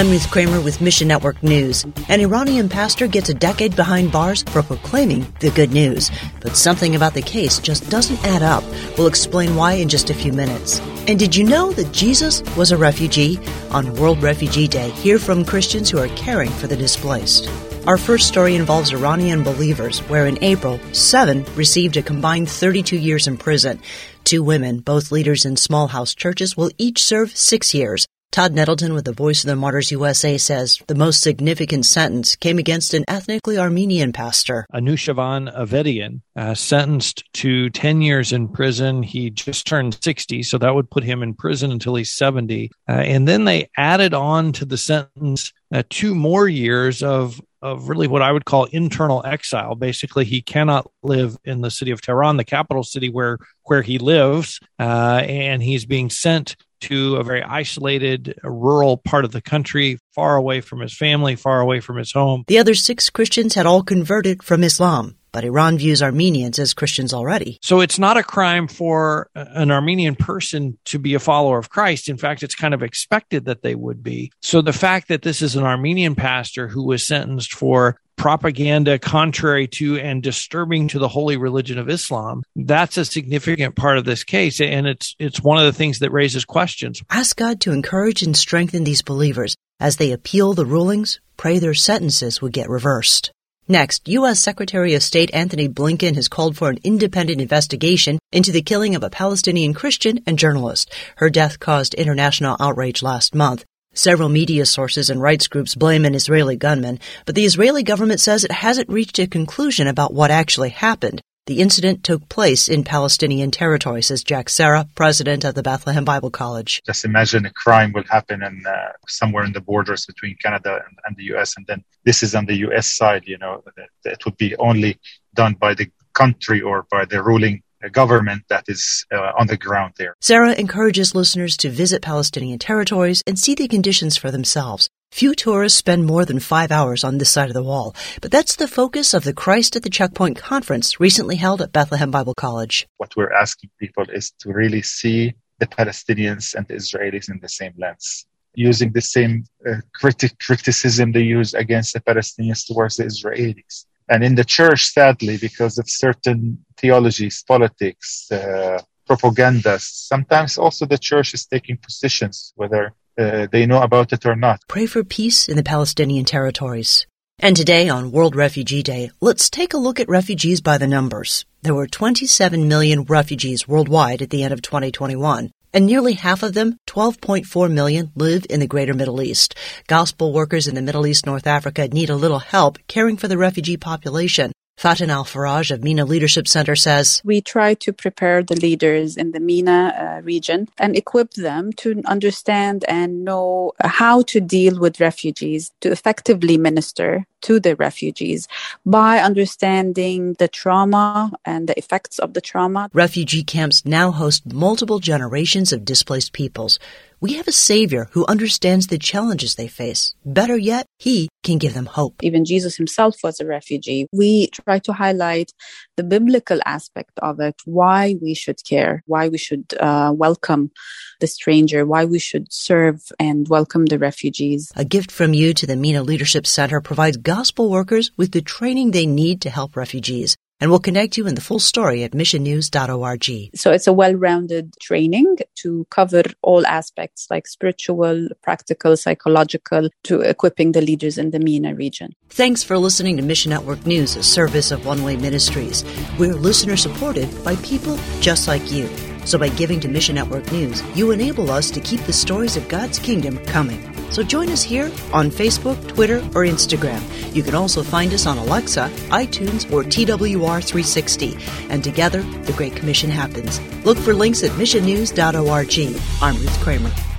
I'm Ruth Kramer with Mission Network News. An Iranian pastor gets a decade behind bars for proclaiming the good news. But something about the case just doesn't add up. We'll explain why in just a few minutes. And did you know that Jesus was a refugee? On World Refugee Day, hear from Christians who are caring for the displaced. Our first story involves Iranian believers, where in April, seven received a combined 32 years in prison. Two women, both leaders in small house churches, will each serve six years. Todd Nettleton with the Voice of the Martyrs USA says the most significant sentence came against an ethnically Armenian pastor. Anushavan Avedian, uh, sentenced to 10 years in prison. He just turned 60, so that would put him in prison until he's 70. Uh, and then they added on to the sentence uh, two more years of of really what I would call internal exile. Basically, he cannot live in the city of Tehran, the capital city where where he lives, uh, and he's being sent to a very isolated rural part of the country, far away from his family, far away from his home. The other six Christians had all converted from Islam. But Iran views Armenians as Christians already. So it's not a crime for uh, an Armenian person to be a follower of Christ. In fact, it's kind of expected that they would be. So the fact that this is an Armenian pastor who was sentenced for propaganda contrary to and disturbing to the holy religion of Islam. That's a significant part of this case. And it's, it's one of the things that raises questions. Ask God to encourage and strengthen these believers as they appeal the rulings, pray their sentences would get reversed. Next, U.S. Secretary of State Antony Blinken has called for an independent investigation into the killing of a Palestinian Christian and journalist. Her death caused international outrage last month. Several media sources and rights groups blame an Israeli gunman, but the Israeli government says it hasn't reached a conclusion about what actually happened. The incident took place in Palestinian territory, says Jack Sara, president of the Bethlehem Bible College. Just imagine a crime will happen in uh, somewhere in the borders between Canada and, and, the U.S., and then this is on the U.S. side. You know, it would be only done by the country or by the ruling government that is uh, on the ground there. Sara encourages listeners to visit Palestinian territories and see the conditions for themselves. Few tourists spend more than five hours on this side of the wall, but that's the focus of the Christ at the Checkpoint conference recently held at Bethlehem Bible College. What we're asking people is to really see the Palestinians and the Israelis in the same lens, using the same uh, critic, criticism they use against the Palestinians towards the Israelis. And in the church, sadly, because of certain theologies, politics, uh, propaganda, sometimes also the church is taking positions, whether uh, they know about it or not. Pray for peace in the Palestinian territories. And today, on World Refugee Day, let's take a look at refugees by the numbers. There were 27 million refugees worldwide at the end of 2021 and nearly half of them, 12.4 million, live in the greater Middle East. Gospel workers in the Middle East, North Africa need a little help caring for the refugee population. Fatin Al Faraj of MENA Leadership Center says We try to prepare the leaders in the MENA uh, region and equip them to understand and know how to deal with refugees, to effectively minister to the refugees by understanding the trauma and the effects of the trauma. Refugee camps now host multiple generations of displaced peoples. We have a Savior who understands the challenges they face. Better yet, He can give them hope. Even Jesus himself was a refugee. We try to highlight the biblical aspect of it, why we should care, why we should uh, welcome the stranger, why we should serve and welcome the refugees. A gift from you to the MENA Leadership Center provides gospel workers with the training they need to help refugees and we'll connect you in the full story at missionnews.org. So it's a well-rounded training to cover all aspects like spiritual, practical, psychological to equipping the leaders in the MENA region. Thanks for listening to Mission Network News, a service of One Way Ministries. We're listener supported by people just like you. So by giving to Mission Network News, you enable us to keep the stories of God's kingdom coming. So join us here on Facebook, Twitter, or Instagram. You can also find us on Alexa, iTunes, or TWR360. And together, the Great Commission happens. Look for links at missionnews.org. I'm Ruth Kramer.